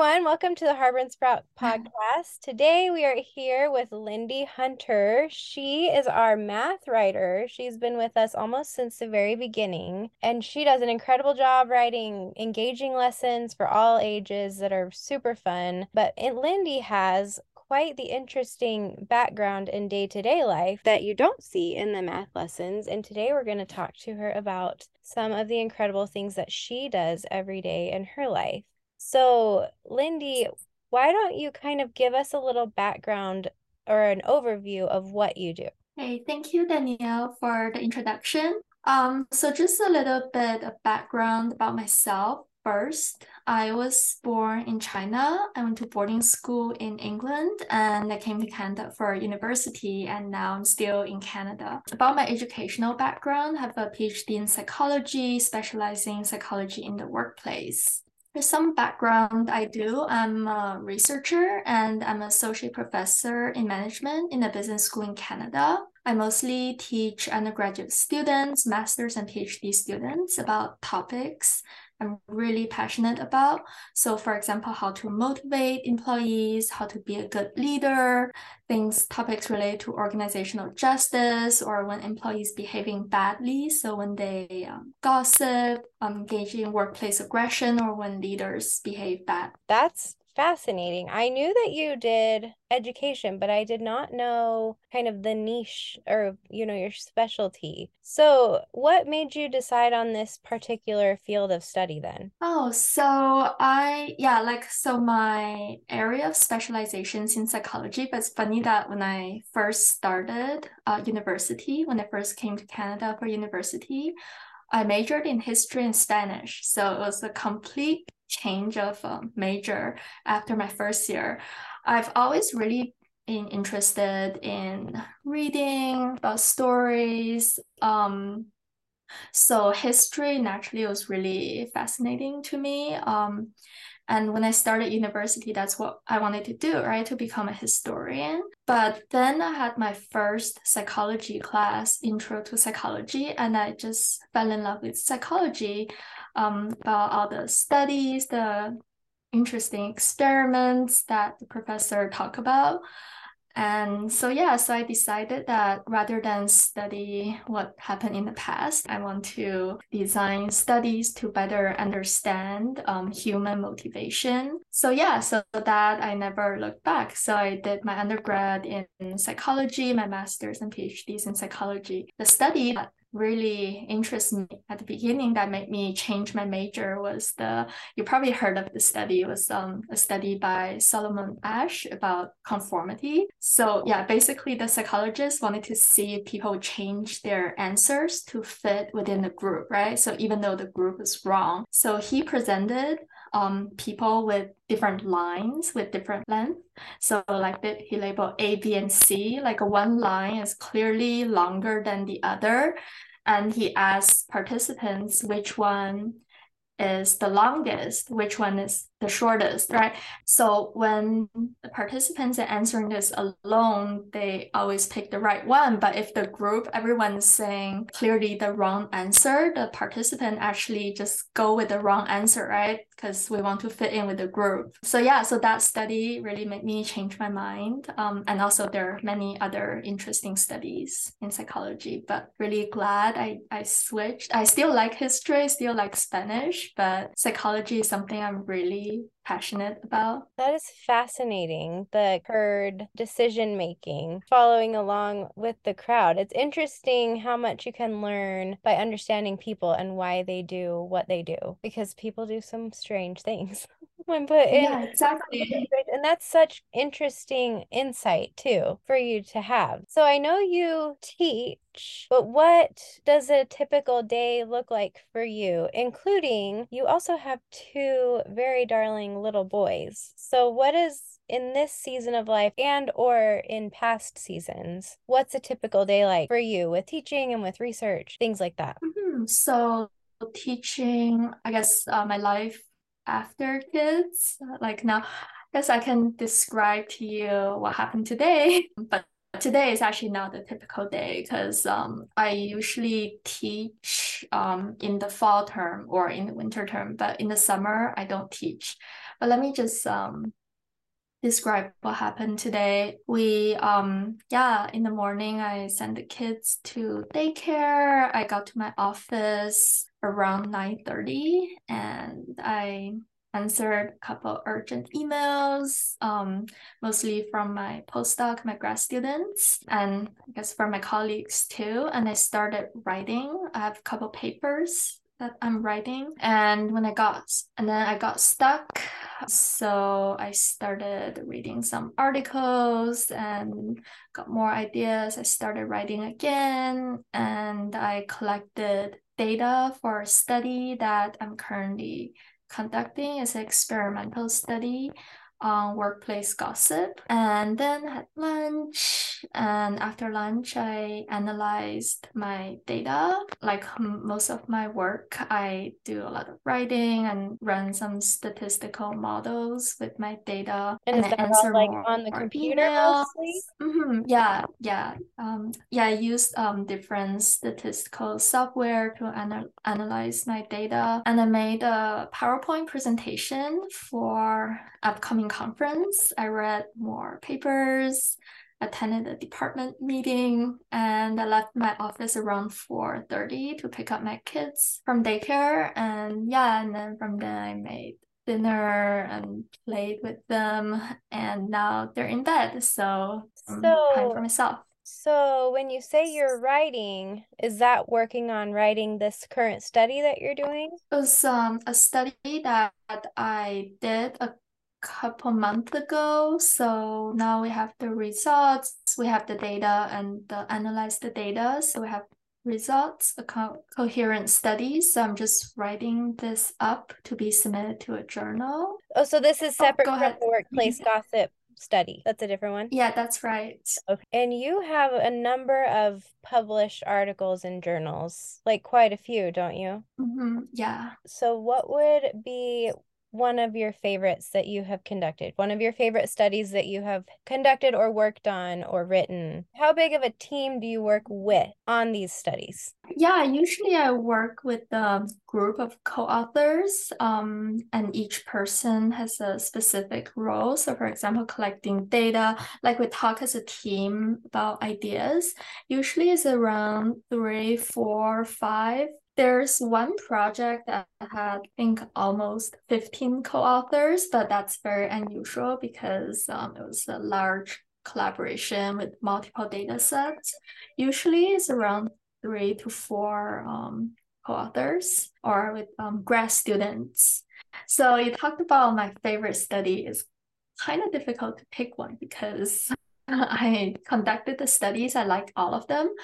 everyone. Welcome to the Harbor and Sprout podcast. Today we are here with Lindie Hunter. She is our math writer. She's been with us almost since the very beginning, and she does an incredible job writing engaging lessons for all ages that are super fun. But Lindie has quite the interesting background in day to day life that you don't see in the math lessons. And today we're going to talk to her about some of the incredible things that she does every day in her life. So, Lindie, why don't you kind of give us a little background or an overview of what you do? Hey, thank you, Danielle, for the introduction. Um, so just a little bit of background about myself first. I was born in China. I went to boarding school in England and I came to Canada for university and now I'm still in Canada. About my educational background, I have a PhD in psychology, specializing in psychology in the workplace. For some background, I do. I'm a researcher and I'm an associate professor in management in a business school in Canada. I mostly teach undergraduate students, master's, and PhD students about topics I'm really passionate about. So, for example, how to motivate employees, how to be a good leader, things, topics related to organizational justice, or when employees behaving badly. So, when they um, gossip, um, engage in workplace aggression, or when leaders behave bad. That's fascinating. I knew that you did education, but I did not know kind of the niche or, you know, your specialty. So, what made you decide on this particular field of study then? Oh, so I, yeah, like, so my area of specialization is in psychology, but it's funny that when I first started uh, university, when I first came to Canada for university, I majored in history and Spanish. So it was a complete change of um, major after my first year. I've always really been interested in reading about stories. Um, so history naturally was really fascinating to me. Um, and when I started university, that's what I wanted to do, right? To become a historian. But then I had my first psychology class, Intro to Psychology, and I just fell in love with psychology um, about all the studies, the interesting experiments that the professor talked about. And so, yeah, so I decided that rather than study what happened in the past, I want to design studies to better understand um, human motivation. So, yeah, so that I never looked back. So, I did my undergrad in psychology, my master's and PhDs in psychology. The study that really interested me at the beginning that made me change my major was the you probably heard of the study. It was um, a study by Solomon Asch about conformity. So yeah basically the psychologist wanted to see if people change their answers to fit within the group right? So even though the group is wrong. So he presented um, people with different lines with different length. So like that he labeled A, B, and C, like one line is clearly longer than the other. And he asked participants which one is the longest, which one is the shortest, right? So when the participants are answering this alone, they always pick the right one. But if the group, everyone's saying clearly the wrong answer, the participant actually just go with the wrong answer, right? Because we want to fit in with the group. So yeah, so that study really made me change my mind. Um, and also there are many other interesting studies in psychology, but really glad I, I switched. I still like history, still like Spanish, but psychology is something I'm really passionate about. That is fascinating. The herd decision making, following along with the crowd. It's interesting how much you can learn by understanding people and why they do what they do because people do some strange things. when put in yeah exactly. and that's such interesting insight too for you to have. So i know you teach but what does a typical day look like for you? Including you also have two very darling little boys. So what is in this season of life and or in past seasons what's a typical day like for you with teaching and with research things like that? Mm-hmm. so teaching i guess uh, my life after kids. Like now, I guess I can describe to you what happened today. But today is actually not a typical day because um, I usually teach um, in the fall term or in the winter term, but in the summer I don't teach. But let me just um, describe what happened today. We um yeah, in the morning I sent the kids to daycare. I got to my office around 9:30 and I answered a couple urgent emails, um, mostly from my postdoc, my grad students, and I guess from my colleagues too. And I started writing. I have a couple papers that I'm writing. And when I got, and then I got stuck. So I started reading some articles and got more ideas. I started writing again and I collected data for a study that I'm currently conducting. It's an experimental study on workplace gossip and then had lunch and after lunch i analyzed my data like most of my work i do a lot of writing and run some statistical models with my data and, and answer like more, on the computer mostly mm-hmm. yeah yeah um yeah i used um different statistical software to ana- analyze my data and i made a powerpoint presentation for upcoming conference. I read more papers, attended a department meeting, and I left my office around 4:30 to pick up my kids from daycare. And yeah, and then from then I made dinner and played with them, and now they're in bed, so, so time for myself. So when you say you're writing, is that working on writing this current study that you're doing? It was um, a study that I did a couple months ago. So now we have the results, we have the data and the analyze the data. So we have results, a co coherent study. So I'm just writing this up to be submitted to a journal. Oh, so this is oh, separate oh, from ahead. the workplace gossip study. That's a different one. Yeah, that's right. Okay. And you have a number of published articles in journals, like quite a few, don't you? Mm-hmm. Yeah. So, what would be one of your favorites that you have conducted? One of your favorite studies that you have conducted or worked on or written? How big of a team do you work with on these studies? Yeah, usually I work with a group of co authors, um, and each person has a specific role. So, for example, collecting data, like we talk as a team about ideas, usually is around three, four, five there's one project that had, I think, almost 15 co-authors, but that's very unusual because um, it was a large collaboration with multiple data sets. Usually it's around three to four um, co-authors or with um, grad students. So you talked about my favorite study is kind of difficult to pick one because I conducted the studies. I like all of them,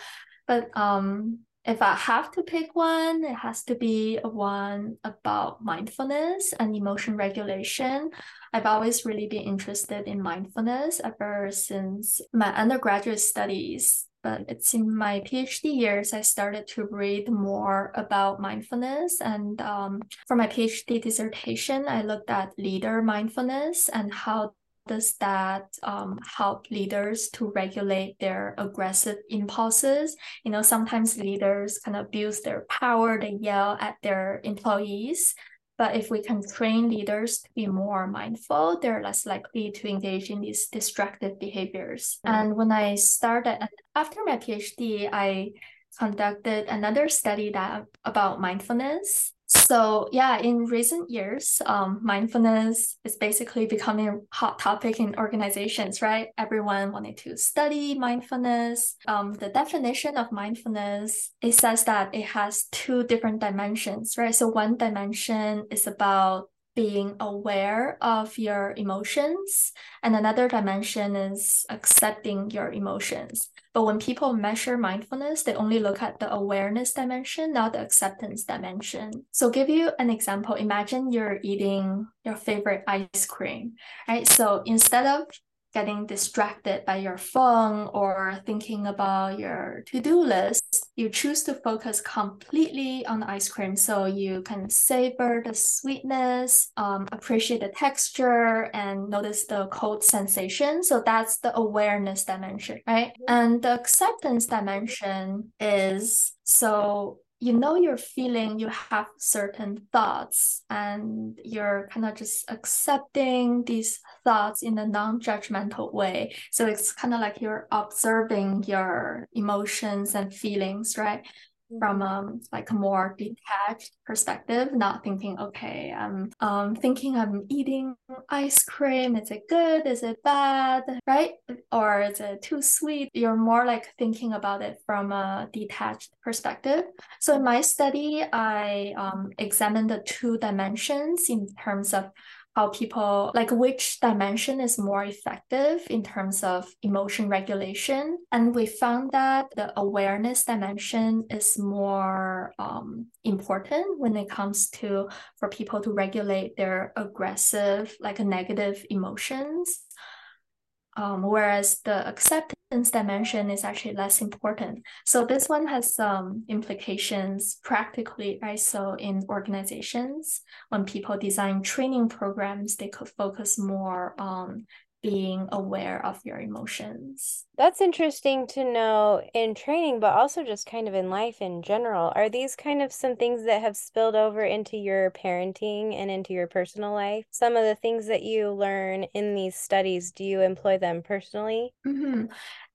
but um, if I have to pick one, it has to be a one about mindfulness and emotion regulation. I've always really been interested in mindfulness ever since my undergraduate studies. But it's in my PhD years, I started to read more about mindfulness. And um, for my PhD dissertation, I looked at leader mindfulness and how does that um, help leaders to regulate their aggressive impulses? You know, sometimes leaders kind of abuse their power, they yell at their employees. But if we can train leaders to be more mindful, they're less likely to engage in these destructive behaviors. Mm-hmm. And when I started after my PhD, I conducted another study that about mindfulness so yeah, in recent years, um, mindfulness is basically becoming a hot topic in organizations, right? Everyone wanted to study mindfulness. Um, the definition of mindfulness, it says that it has two different dimensions, right? So one dimension is about being aware of your emotions, and another dimension is accepting your emotions. But when people measure mindfulness, they only look at the awareness dimension, not the acceptance dimension. So give you an example. Imagine you're eating your favorite ice cream, right? So instead of getting distracted by your phone or thinking about your to-do list, you choose to focus completely on the ice cream so you can savor the sweetness, um, appreciate the texture, and notice the cold sensation. So that's the awareness dimension, right? And the acceptance dimension is so you know you're feeling you have certain thoughts and you're kind of just accepting these thoughts in a non-judgmental way. So it's kind of like you're observing your emotions and feelings right from um like a more detached perspective not thinking okay i'm um thinking i'm eating ice cream. Is it good? Is it bad? Right? Or is it too sweet? You're more like thinking about it from a detached perspective. So in my study i um examined the two dimensions in terms of how people like which dimension is more effective in terms of emotion regulation. And we found that the awareness dimension is more um, important when it comes to for people to regulate their aggressive like negative emotions. Um, whereas the acceptance dimension is actually less important. So this one has some implications practically, right? So in organizations, when people design training programs, they could focus more on being aware of your emotions. That's interesting to know in training, but also just kind of in life in general. Are these kind of some things that have spilled over into your parenting and into your personal life? Some of the things that you learn in these studies, do you employ them personally? Mm-hmm.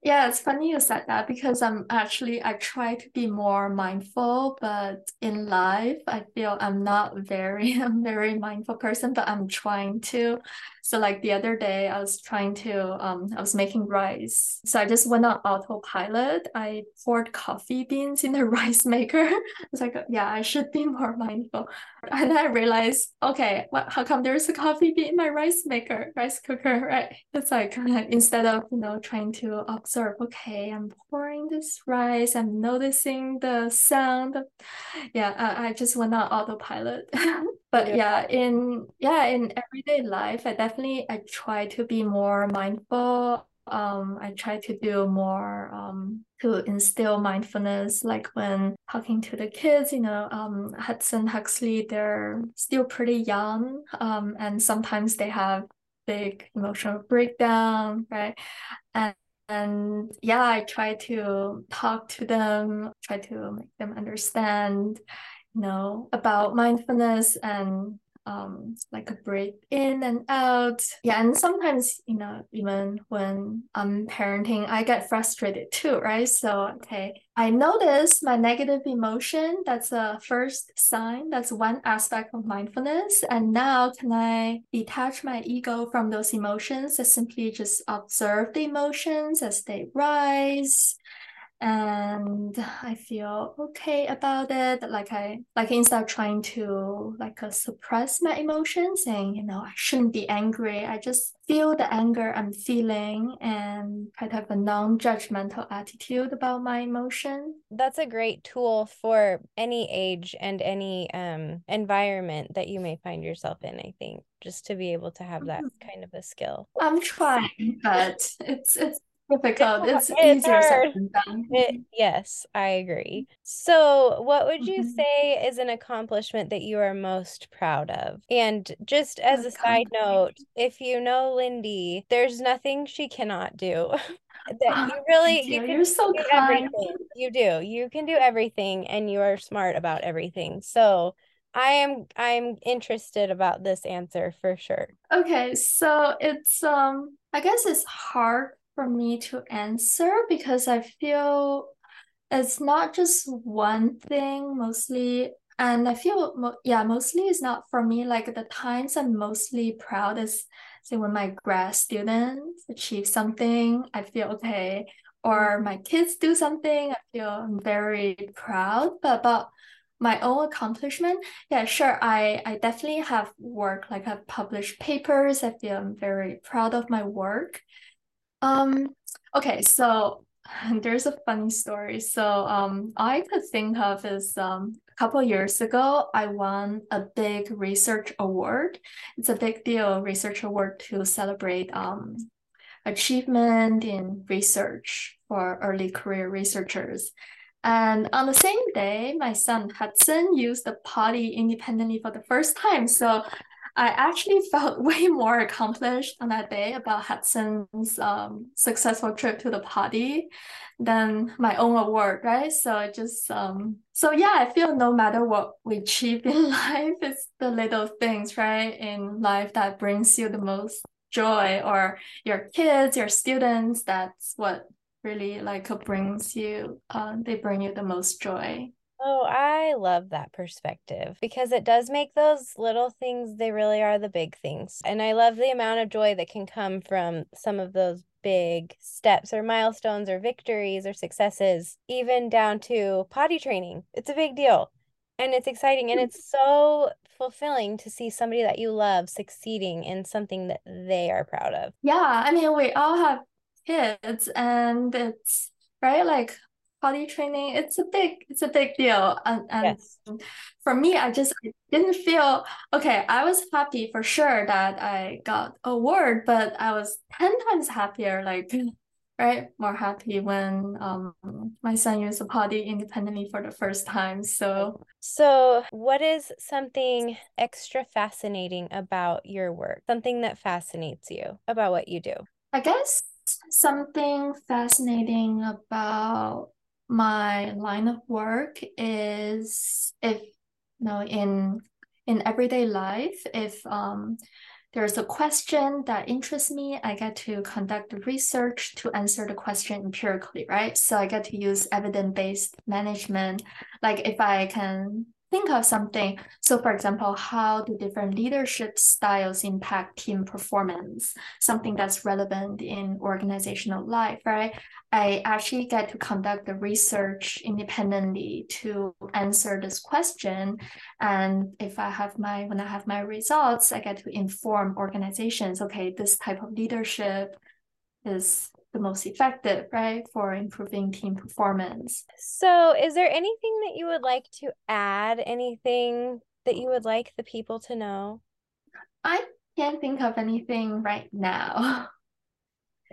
Yeah, it's funny you said that because I'm actually I try to be more mindful, but in life I feel I'm not very I'm very mindful person, but I'm trying to. So like the other day I was trying to um I was making rice. So I just went on autopilot. I poured coffee beans in the rice maker. It's like yeah, I should be more mindful. And then I realized, okay, what how come there's a coffee bean in my rice maker, rice cooker, right? It's like instead of you know trying to observe, okay, I'm pouring this rice, I'm noticing the sound. Yeah, I, I just went on autopilot. but yeah. yeah, in yeah, in everyday life, I definitely I try to be more mindful. Um, I try to do more um to instill mindfulness, like when talking to the kids, you know, um, Hudson Huxley, they're still pretty young, um, and sometimes they have big emotional breakdown, right? And and yeah i try to talk to them try to make them understand you know about mindfulness and um like a break in and out. Yeah and sometimes you know even when i'm parenting i get frustrated too right? So okay i notice my negative emotion. That's a first sign. That's one aspect of mindfulness. And now can i detach my ego from those emotions? And simply just observe the emotions as they rise and I feel okay about it. Like I like instead of trying to like uh, suppress my emotions, saying you know I shouldn't be angry. I just feel the anger I'm feeling and try to have a non-judgmental attitude about my emotion. That's a great tool for any age and any um environment that you may find yourself in. I think just to be able to have that mm-hmm. kind of a skill. I'm trying, but it's it's difficult. It's, it's easier said than done. Yes, I agree. So, what would you mm-hmm. say is an accomplishment that you are most proud of? And just as a side note, if you know Lindie, there's nothing she cannot do. that you really you, you are so kind. Everything. You do. You can do everything and you are smart about everything. So, I am I'm interested about this answer for sure. Okay, so it's um I guess it's hard for me to answer because I feel it's not just one thing mostly and I feel yeah mostly it's not for me like the times I'm mostly proud is say when my grad students achieve something I feel okay or my kids do something I feel very proud but about my own accomplishment yeah sure i i definitely have work like i've published papers i feel i'm very proud of my work um, okay, so there's a funny story. So um, I could think of is um, a couple years ago, I won a big research award. It's a big deal research award to celebrate um, achievement in research for early career researchers. And on the same day, my son Hudson used the potty independently for the first time. So I actually felt way more accomplished on that day about Hudson's um, successful trip to the party than my own award, right? So I just um so yeah, I feel no matter what we achieve in life, it's the little things, right, in life that brings you the most joy or your kids, your students, that's what really like brings you uh, they bring you the most joy. Oh, I love that perspective because it does make those little things, they really are the big things. And I love the amount of joy that can come from some of those big steps or milestones or victories or successes, even down to potty training. It's a big deal and it's exciting and hmm. it's so fulfilling to see somebody that you love succeeding in something that they are proud of. Yeah, I mean, we all have kids and it's right like potty training it's a big it's a big deal. And, and yes. for me i just I didn't feel okay i was happy for sure that i got a award but i was 10 times happier like right more happy when um my son used a potty independently for the first time. So so what is something extra fascinating about your work? Something that fascinates you about what you do? I guess something fascinating about my line of work is if you know in in everyday life if um there's a question that interests me i get to conduct research to answer the question empirically right? So i get to use evidence-based management. Like if i can think of something. So, for example, how do different leadership styles impact team performance? Something that's relevant in organizational life, right? I actually get to conduct the research independently to answer this question. And if I have my, when I have my results, I get to inform organizations, okay, this type of leadership is the most effective, right, for improving team performance. So, is there anything that you would like to add? Anything that you would like the people to know? I can't think of anything right now.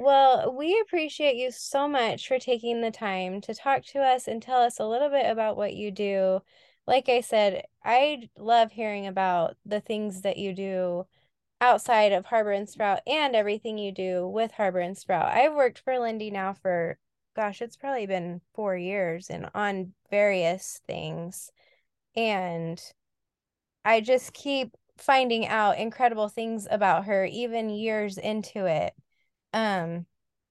Well, we appreciate you so much for taking the time to talk to us and tell us a little bit about what you do. Like I said, I love hearing about the things that you do outside of Harbor and Sprout and everything you do with Harbor and Sprout. I've worked for Lindie now for gosh, it's probably been 4 years and on various things. And I just keep finding out incredible things about her even years into it. Um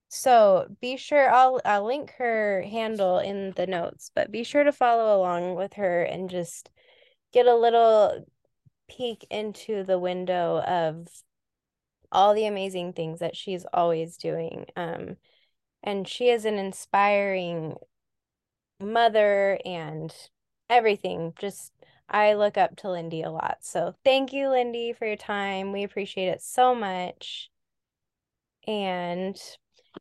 so be sure I'll I'll link her handle in the notes, but be sure to follow along with her and just get a little peek into the window of all the amazing things that she's always doing. Um, and she is an inspiring mother and everything. Just I look up to Lindie a lot. So thank you, Lindie, for your time. We appreciate it so much. And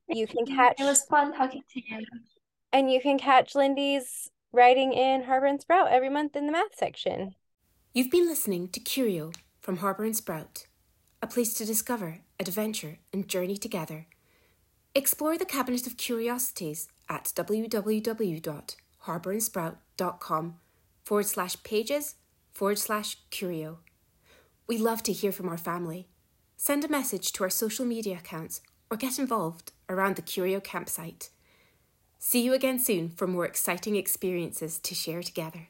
you can catch it was fun talking to you. And you can catch Lindie's writing in Harbor and Sprout every month in the math section. You've been listening to Curio from Harbor and Sprout, a place to discover, adventure, and journey together. Explore the cabinet of curiosities at www.harborandsprout.com forward slash pages forward slash curio. We love to hear from our family. Send a message to our social media accounts or get involved around the Curio campsite. See you again soon for more exciting experiences to share together.